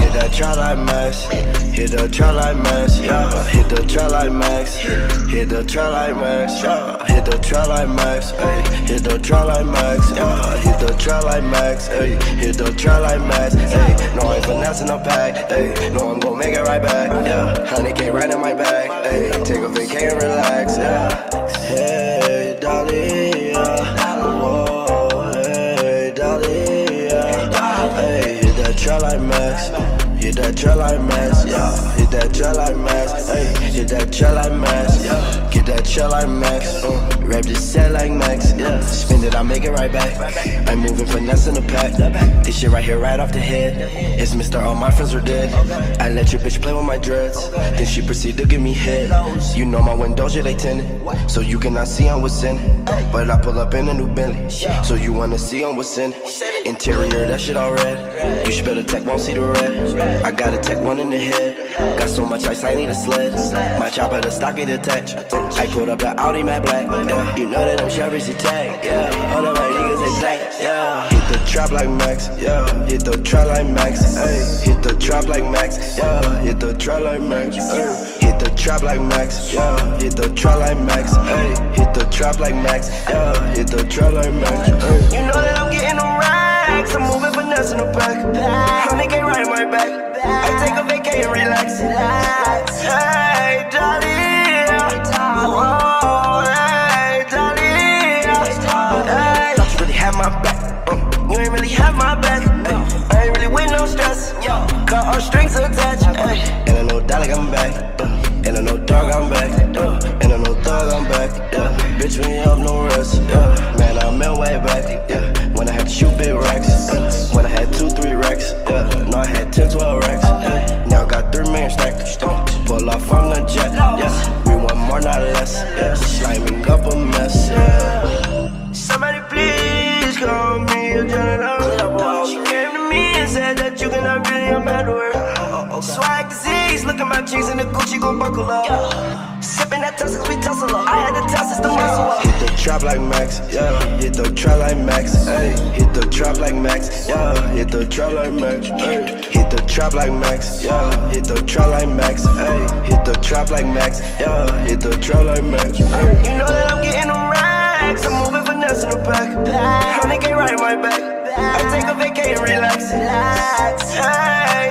Hit that trap like Max, hit the trap like Max, yeah. Hit the trap like Max, hit the trap like Max, yeah. Hit the trap like Max, ayy. Hit the trap like Max, yeah. Hit the trap like Max, ayy. Hit the trap like Max, ayy. No, I ain't finessing the pack, ayy. No, I'm gon' make it right back, yeah. Honey came right in my bag, ayy. Take a vacation, relax, yeah. Hey, Dolly, yeah. Whoa, hey, Dolly, yeah. Hey, hit that trap like Max. That trap like Max, yeah. Hit that trap like Max, hey. Hit that trap like Max, yeah. Get that trap like Max, uh. Rap this set like Max, yeah. Spend it, I make it right back. I'm moving finesse in the pack. This shit right here, right off the head. It's Mr. All my friends are dead. I let your bitch play with my dreads. Then she proceed to give me head. You know my windows, yeah, they tinted. So you cannot see on what's in. But I pull up in a new Bentley. So you wanna see on what's in. Interior, that shit all red. You should better tech, won't see the red. I got a tech one in the head. Got so much ice, I need a sled. My chopper, the stock it attached. I pulled up the Audi, matte black. Yeah. You know that them Chevys attack. Yeah. All of my niggas exact. Yeah. Hit the trap like Max. Yeah. Hit the trap like Max. Hey. Hit the trap like Max. Yeah. Hit the trap like Max. Ay. Hit the trap like Max. Yeah. Hit the trap like Max. Hey. Hit the trap like Max. Yeah. Hit the trap like Max. Ay. You know that I'm getting them racks. I'm moving finesse in the back. You ain't really have my back. Ay, I ain't really with no stress. Yo, Got all strings attached. Ay. And I know Dolly I'm back. uh, And I know dog I'm back. uh, And I know thug I'm back. Bitch, we ain't up no rest. Man, I'm in way back. Yeah. When I had to shoot big racks. uh, When I had two, three racks. Yeah. No, I had 10, 12 racks. Now I got three million stacked. Uh, Pull off on the jet. Yeah. We want more, not less. Yeah. Sliming up really bad to. Swag disease, look at my jeans and the Gucci gon' buckle up. Sipping that Tussins, we tussle up. I had to toss the muscle up. Hit the trap like Max, yeah. Hit the trap like Max, hey. Hit the trap like Max, yeah. Hit the trap like Max, hey. Hit the trap like Max, yeah. Hit the trap like Max, hey. Hit the trap like Max, yeah. Hit the trap like Max. You know that I'm getting them racks. I'm moving finesse in the back. Honey came right my back. I take a vacation, relax. Dolly.